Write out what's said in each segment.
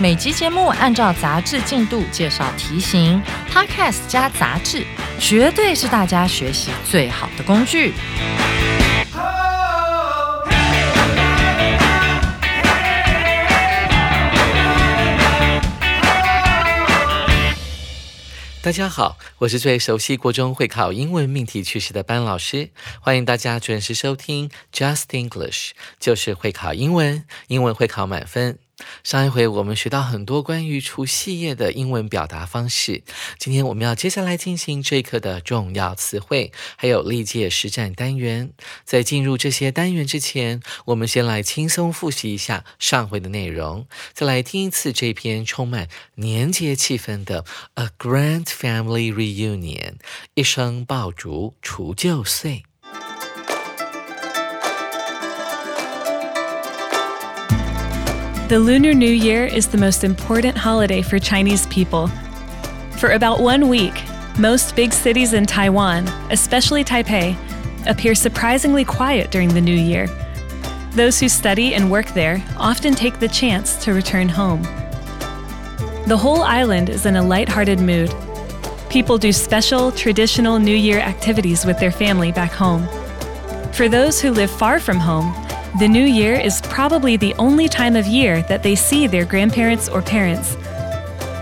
每集节目按照杂志进度介绍题型，Podcast 加杂志，绝对是大家学习最好的工具。大家好，我是最熟悉国中会考英文命题趋势的班老师，欢迎大家准时收听 Just English，就是会考英文，英文会考满分。上一回我们学到很多关于除夕夜的英文表达方式，今天我们要接下来进行这一课的重要词汇，还有历届实战单元。在进入这些单元之前，我们先来轻松复习一下上回的内容，再来听一次这篇充满年节气氛的《A Grand Family Reunion》，一声爆竹除旧岁。The Lunar New Year is the most important holiday for Chinese people. For about one week, most big cities in Taiwan, especially Taipei, appear surprisingly quiet during the new year. Those who study and work there often take the chance to return home. The whole island is in a light-hearted mood. People do special, traditional New Year activities with their family back home. For those who live far from home, the new year is probably the only time of year that they see their grandparents or parents.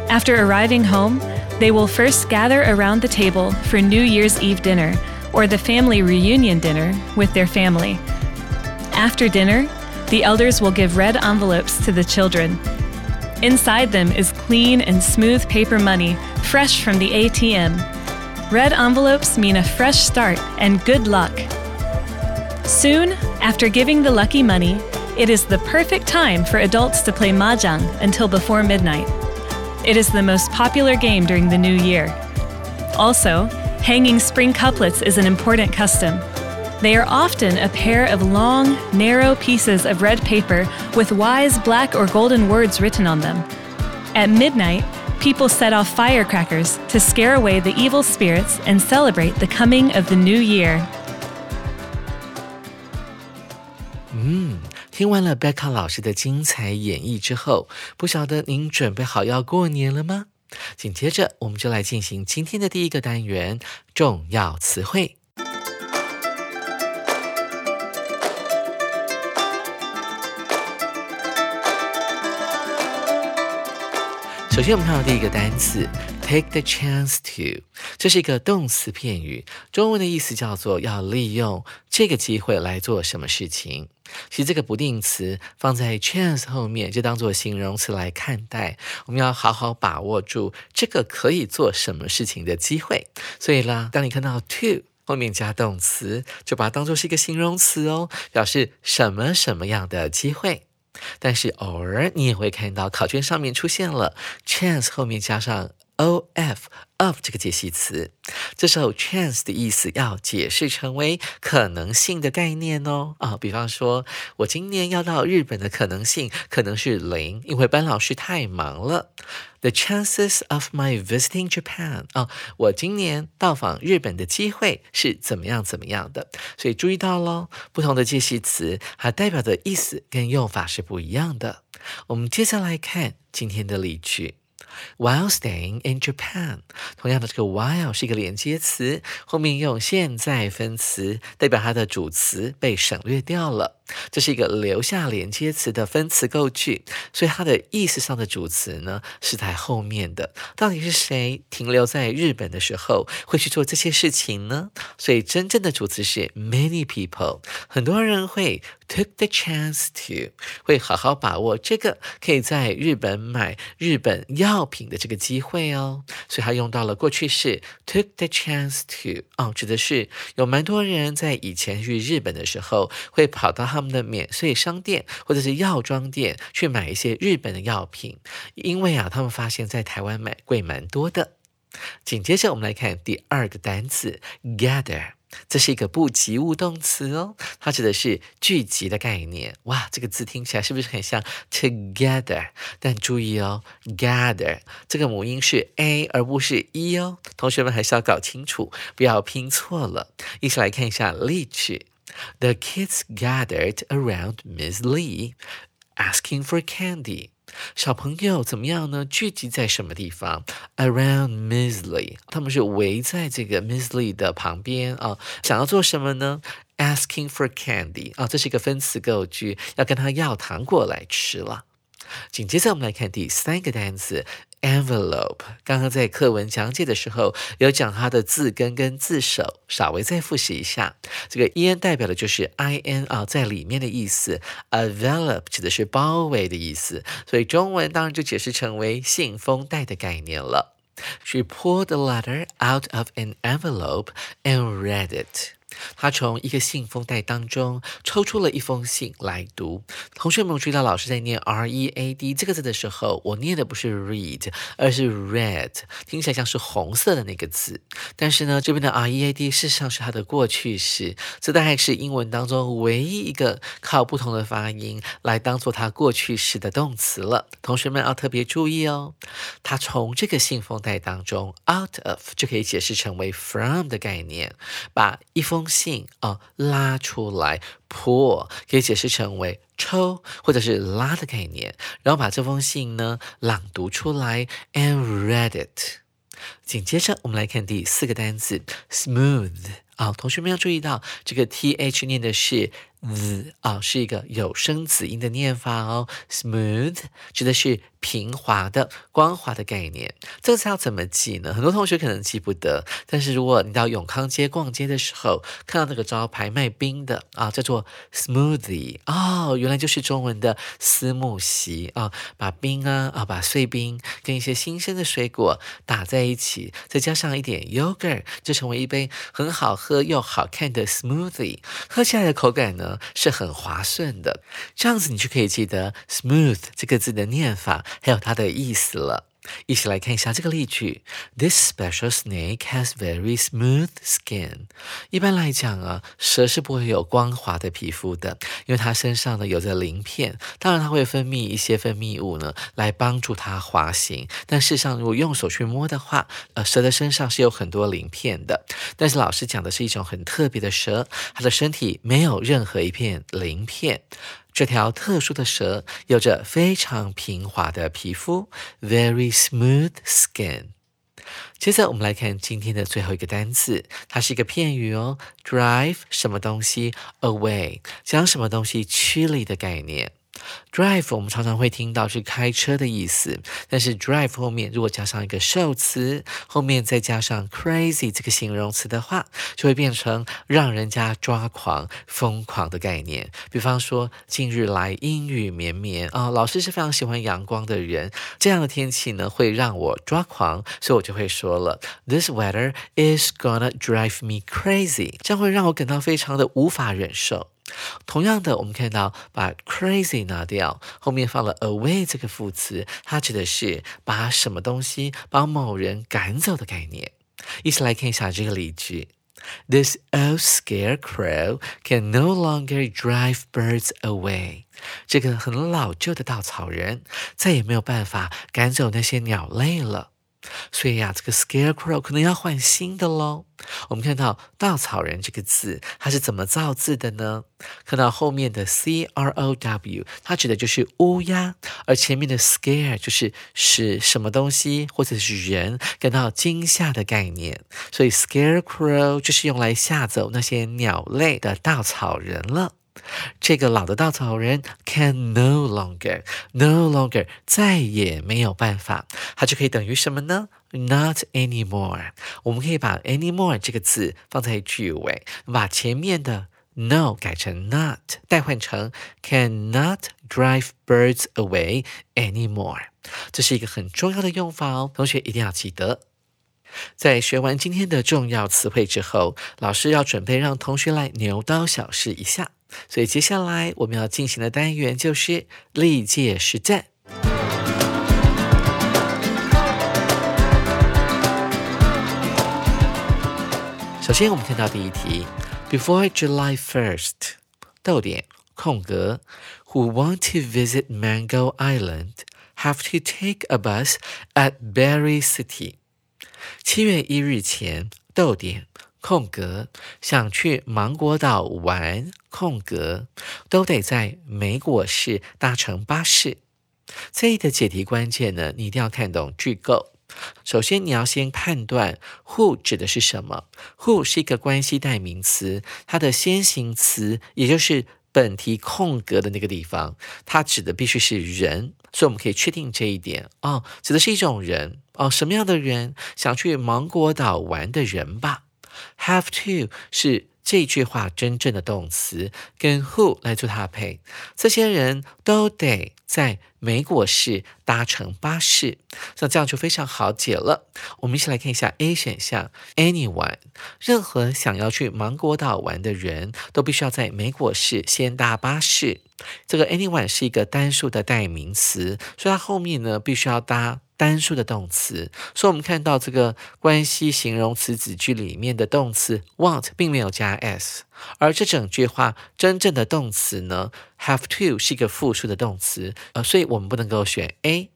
After arriving home, they will first gather around the table for New Year's Eve dinner or the family reunion dinner with their family. After dinner, the elders will give red envelopes to the children. Inside them is clean and smooth paper money, fresh from the ATM. Red envelopes mean a fresh start and good luck. Soon, after giving the lucky money, it is the perfect time for adults to play mahjong until before midnight. It is the most popular game during the new year. Also, hanging spring couplets is an important custom. They are often a pair of long, narrow pieces of red paper with wise black or golden words written on them. At midnight, people set off firecrackers to scare away the evil spirits and celebrate the coming of the new year. 听完了贝卡老师的精彩演绎之后，不晓得您准备好要过年了吗？紧接着，我们就来进行今天的第一个单元——重要词汇。首先，我们看到第一个单词 “take the chance to”，这是一个动词片语，中文的意思叫做要利用这个机会来做什么事情。其实这个不定词放在 chance 后面，就当做形容词来看待。我们要好好把握住这个可以做什么事情的机会。所以啦，当你看到 to 后面加动词，就把它当做是一个形容词哦，表示什么什么样的机会。但是偶尔你也会看到考卷上面出现了 chance 后面加上 of of 这个解析词，这时候 chance 的意思要解释成为可能性的概念哦啊，比方说我今年要到日本的可能性可能是零，因为班老师太忙了。The chances of my visiting Japan 啊，我今年到访日本的机会是怎么样怎么样的？所以注意到喽，不同的介系词它代表的意思跟用法是不一样的。我们接下来看今天的例句。While staying in Japan，同样的这个 while 是一个连接词，后面用现在分词代表它的主词被省略掉了。这是一个留下连接词的分词构句，所以它的意思上的主词呢是在后面的。到底是谁停留在日本的时候会去做这些事情呢？所以真正的主词是 many people，很多人会 took the chance to，会好好把握这个可以在日本买日本药品的这个机会哦。所以它用到了过去式 took the chance to，哦，指的是有蛮多人在以前去日本的时候会跑到他。他们的免税商店或者是药妆店去买一些日本的药品，因为啊，他们发现在台湾买贵蛮多的。紧接着，我们来看第二个单词 gather。这是一个不及物动词哦，它指的是聚集的概念。哇，这个字听起来是不是很像 together？但注意哦，gather 这个母音是 a 而不是 e 哦，同学们还是要搞清楚，不要拼错了。一起来看一下例句：The kids gathered around Miss Lee, asking for candy. 小朋友怎么样呢？聚集在什么地方？Around Miss Lee，他们是围在这个 Miss Lee 的旁边啊，想要做什么呢？Asking for candy 啊，这是一个分词构句，要跟他要糖果来吃了。紧接着我们来看第三个单词。envelope，刚刚在课文讲解的时候有讲它的字根跟字首，稍微再复习一下。这个 en 代表的就是 in 啊，在里面的意思，envelope 指的是包围的意思，所以中文当然就解释成为信封袋的概念了。She pulled the letter out of an envelope and read it. 他从一个信封袋当中抽出了一封信来读。同学们注意到老师在念 r e a d 这个字的时候，我念的不是 read，而是 red，听起来像是红色的那个字。但是呢，这边的 r e a d 事实上是它的过去式，这大概是英文当中唯一一个靠不同的发音来当做它过去式的动词了。同学们要特别注意哦。他从这个信封袋当中 out of 就可以解释成为 from 的概念，把一封。信啊，拉出来，pull 可以解释成为抽或者是拉的概念，然后把这封信呢朗读出来，and read it。紧接着我们来看第四个单词，smooth 啊，同学们要注意到这个 th 念的是。z 啊，是一个有声子音的念法哦。smooth 指的是平滑的、光滑的概念。这个词要怎么记呢？很多同学可能记不得。但是如果你到永康街逛街的时候，看到那个招牌卖冰的啊，叫做 smoothie 哦，原来就是中文的思慕席啊。把冰啊啊，把碎冰跟一些新鲜的水果打在一起，再加上一点 yogurt，就成为一杯很好喝又好看的 smoothie。喝起来的口感呢？是很滑顺的，这样子你就可以记得 smooth 这个字的念法，还有它的意思了。一起来看一下这个例句：This special snake has very smooth skin。一般来讲啊，蛇是不会有光滑的皮肤的，因为它身上呢有着鳞片。当然，它会分泌一些分泌物呢，来帮助它滑行。但事实上，如果用手去摸的话，呃，蛇的身上是有很多鳞片的。但是老师讲的是一种很特别的蛇，它的身体没有任何一片鳞片。这条特殊的蛇有着非常平滑的皮肤，very smooth skin。接着我们来看今天的最后一个单词，它是一个片语哦，drive 什么东西 away，将什么东西驱离的概念。Drive 我们常常会听到是开车的意思，但是 drive 后面如果加上一个受词，后面再加上 crazy 这个形容词的话，就会变成让人家抓狂、疯狂的概念。比方说，近日来阴雨绵绵啊，老师是非常喜欢阳光的人，这样的天气呢会让我抓狂，所以我就会说了，This weather is gonna drive me crazy，这样会让我感到非常的无法忍受。同样的，我们看到把 crazy 拿掉，后面放了 away 这个副词，它指的是把什么东西、把某人赶走的概念。一起来看一下这个例句：This old scarecrow can no longer drive birds away。这个很老旧的稻草人再也没有办法赶走那些鸟类了。所以呀，这个 scarecrow 可能要换新的喽。我们看到稻草人这个字，它是怎么造字的呢？看到后面的 c r o w，它指的就是乌鸦，而前面的 scare 就是使什么东西或者是人感到惊吓的概念。所以 scarecrow 就是用来吓走那些鸟类的稻草人了。这个老的稻草人 can no longer no longer 再也没有办法，它就可以等于什么呢？Not anymore。我们可以把 anymore 这个字放在句尾，把前面的 no 改成 not，代换成 cannot drive birds away anymore。这是一个很重要的用法哦，同学一定要记得。在学完今天的重要词汇之后，老师要准备让同学来牛刀小试一下。所以接下来我们要进行的单元就是历届实战。首先，我们看到第一题：Before July first，逗点空格，Who want to visit Mango Island have to take a bus at Berry City。七月一日前，逗点空格，想去芒果岛玩空格，都得在美果市搭乘巴士。这里的解题关键呢，你一定要看懂句构。首先，你要先判断 who 指的是什么。who 是一个关系代名词，它的先行词，也就是本题空格的那个地方，它指的必须是人。所以我们可以确定这一点哦，指的是一种人哦，什么样的人？想去芒果岛玩的人吧。Have to 是这句话真正的动词，跟 who 来做搭配。这些人都得。在美果市搭乘巴士，那这样就非常好解了。我们一起来看一下 A 选项，anyone，任何想要去芒果岛玩的人都必须要在美果市先搭巴士。这个 anyone 是一个单数的代名词，所以它后面呢必须要搭。单数的动词，所以我们看到这个关系形容词子句里面的动词 want 并没有加 s，而这整句话真正的动词呢 have to 是一个复数的动词，呃，所以我们不能够选 A。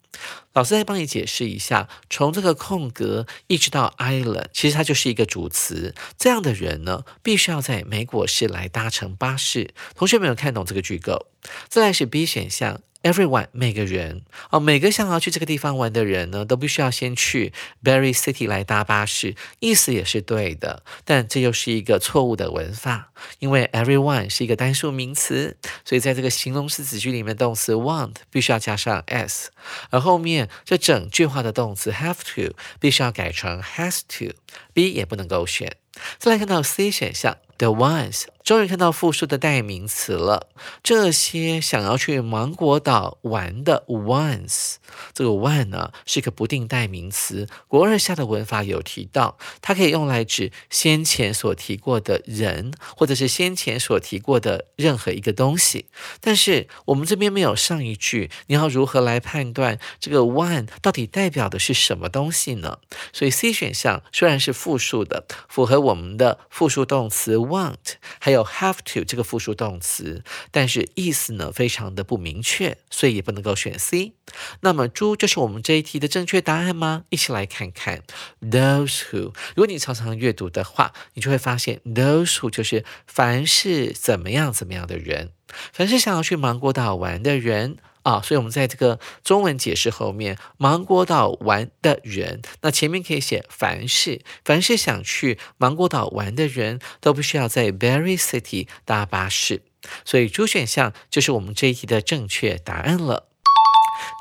老师再帮你解释一下，从这个空格一直到 island，其实它就是一个主词。这样的人呢，必须要在美国市来搭乘巴士。同学没有看懂这个句构？再来是 B 选项。Everyone，每个人哦，每个想要去这个地方玩的人呢，都必须要先去 Berry City 来搭巴士，意思也是对的，但这又是一个错误的文法，因为 everyone 是一个单数名词，所以在这个形容词子句里面，动词 want 必须要加上 s，而后面这整句话的动词 have to 必须要改成 has to，B 也不能够选。再来看到 C 选项，the ones。终于看到复数的代名词了。这些想要去芒果岛玩的 ones，这个 one 呢是一个不定代名词。国二下的文法有提到，它可以用来指先前所提过的人，或者是先前所提过的任何一个东西。但是我们这边没有上一句，你要如何来判断这个 one 到底代表的是什么东西呢？所以 C 选项虽然是复数的，符合我们的复数动词 want，还有有 have to 这个复数动词，但是意思呢非常的不明确，所以也不能够选 C。那么猪就是我们这一题的正确答案吗？一起来看看 those who。如果你常常阅读的话，你就会发现 those who 就是凡是怎么样怎么样的人，凡是想要去芒果岛玩的人。啊，所以我们在这个中文解释后面，芒果岛玩的人，那前面可以写凡是，凡是想去芒果岛玩的人都不需要在 Berry City 搭巴士，所以主选项就是我们这一题的正确答案了。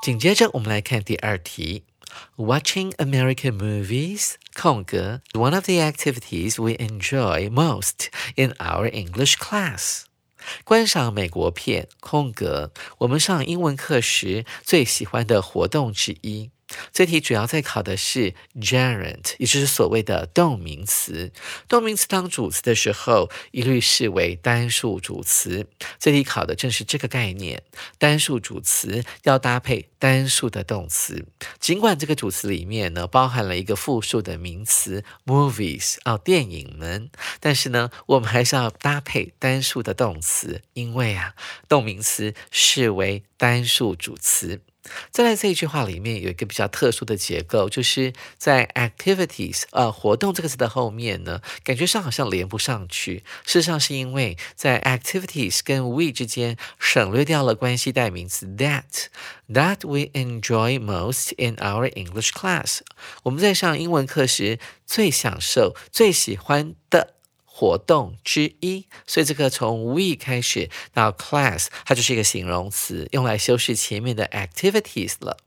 紧接着我们来看第二题，Watching American movies 空格 one of the activities we enjoy most in our English class。观赏美国片，空格，我们上英文课时最喜欢的活动之一。这题主要在考的是 gerund，也就是所谓的动名词。动名词当主词的时候，一律视为单数主词。这题考的正是这个概念。单数主词要搭配单数的动词。尽管这个主词里面呢包含了一个复数的名词 movies，哦，电影们，但是呢，我们还是要搭配单数的动词，因为啊，动名词视为单数主词。再来这一句话里面有一个比较特殊的结构，就是在 activities 呃活动这个词的后面呢，感觉上好像连不上去。事实上是因为在 activities 跟 we 之间省略掉了关系代名词 that that we enjoy most in our English class。我们在上英文课时最享受、最喜欢的。活动之一，所以这个从 we 开始到 class，它就是一个形容词，用来修饰前面的 activities 了。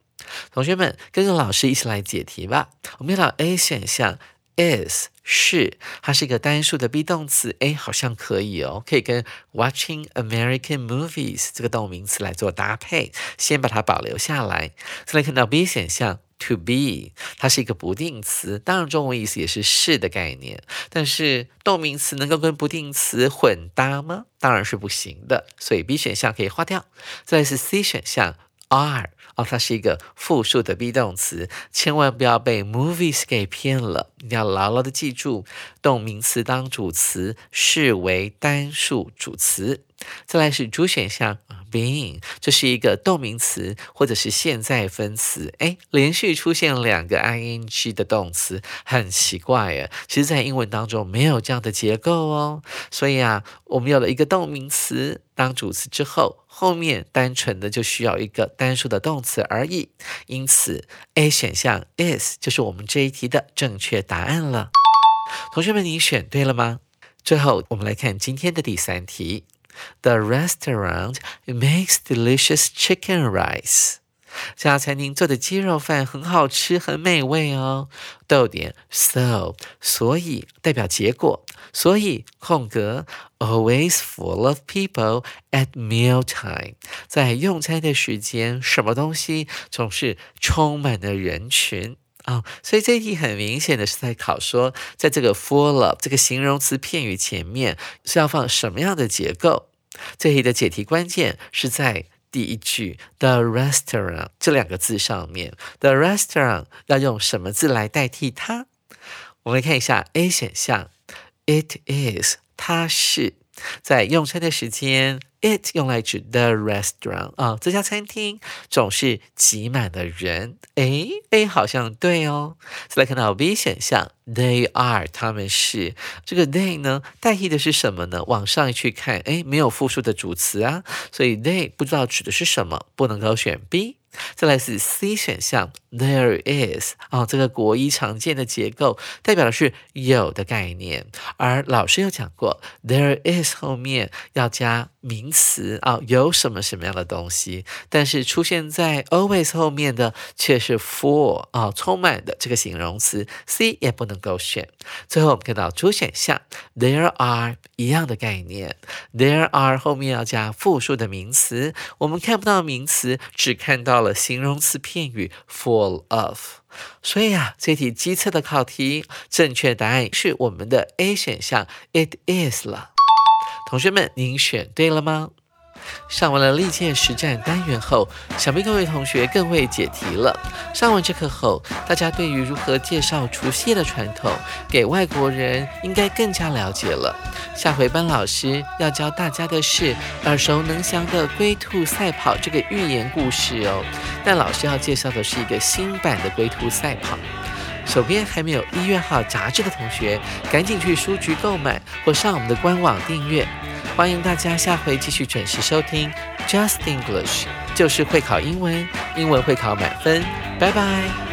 同学们跟着老师一起来解题吧。我们看到 A 选项 is 是，它是一个单数的 be 动词，哎，好像可以哦，可以跟 watching American movies 这个动名词来做搭配，先把它保留下来。再来看到 B 选项 to be，它是一个不定词，当然中文意思也是是的概念。但是动名词能够跟不定词混搭吗？当然是不行的，所以 B 选项可以划掉。再来是 C 选项 are。哦，它是一个复数的 be 动词，千万不要被 movies 给骗了，你要牢牢的记住，动名词当主词视为单数主词。再来是主选项 being，这是一个动名词或者是现在分词，哎，连续出现两个 ing 的动词，很奇怪耶。其实，在英文当中没有这样的结构哦，所以啊，我们有了一个动名词当主词之后。后面单纯的就需要一个单数的动词而已，因此 A 选项 is 就是我们这一题的正确答案了。同学们，你选对了吗？最后，我们来看今天的第三题。The restaurant makes delicious chicken rice. 这家餐厅做的鸡肉饭很好吃，很美味哦。逗点，so 所以代表结果，所以空格，always full of people at meal time，在用餐的时间，什么东西总是充满了人群啊？所以这一题很明显的是在考说，在这个 full of 这个形容词片语前面是要放什么样的结构？这题的解题关键是在。第一句 the restaurant 这两个字上面，the restaurant 要用什么字来代替它？我们来看一下 A 选项，it is 它是在用餐的时间。It 用来指 the restaurant 啊，这家餐厅总是挤满了人。诶 a 好像对哦。再来看到 B 选项，They are 他们是这个 they 呢，代替的是什么呢？往上去看，诶，没有复数的主词啊，所以 they 不知道指的是什么，不能够选 B。再来是 C 选项，There is 啊，这个国一常见的结构，代表的是有的概念。而老师有讲过，There is 后面要加名词啊，有什么什么样的东西。但是出现在 always 后面的却是 full 啊，充满的这个形容词，C 也不能够选。最后我们看到主选项，There are 一样的概念，There are 后面要加复数的名词，我们看不到名词，只看到了。形容词片语 for of，所以啊，这题机测的考题正确答案是我们的 A 选项，it is 了。同学们，您选对了吗？上完了历届实战单元后，想必各位同学更会解题了。上完这课后，大家对于如何介绍除夕的传统给外国人，应该更加了解了。下回班老师要教大家的是耳熟能详的龟兔赛跑这个寓言故事哦。但老师要介绍的是一个新版的龟兔赛跑。手边还没有一月号杂志的同学，赶紧去书局购买或上我们的官网订阅。欢迎大家下回继续准时收听 Just English，就是会考英文，英文会考满分，拜拜。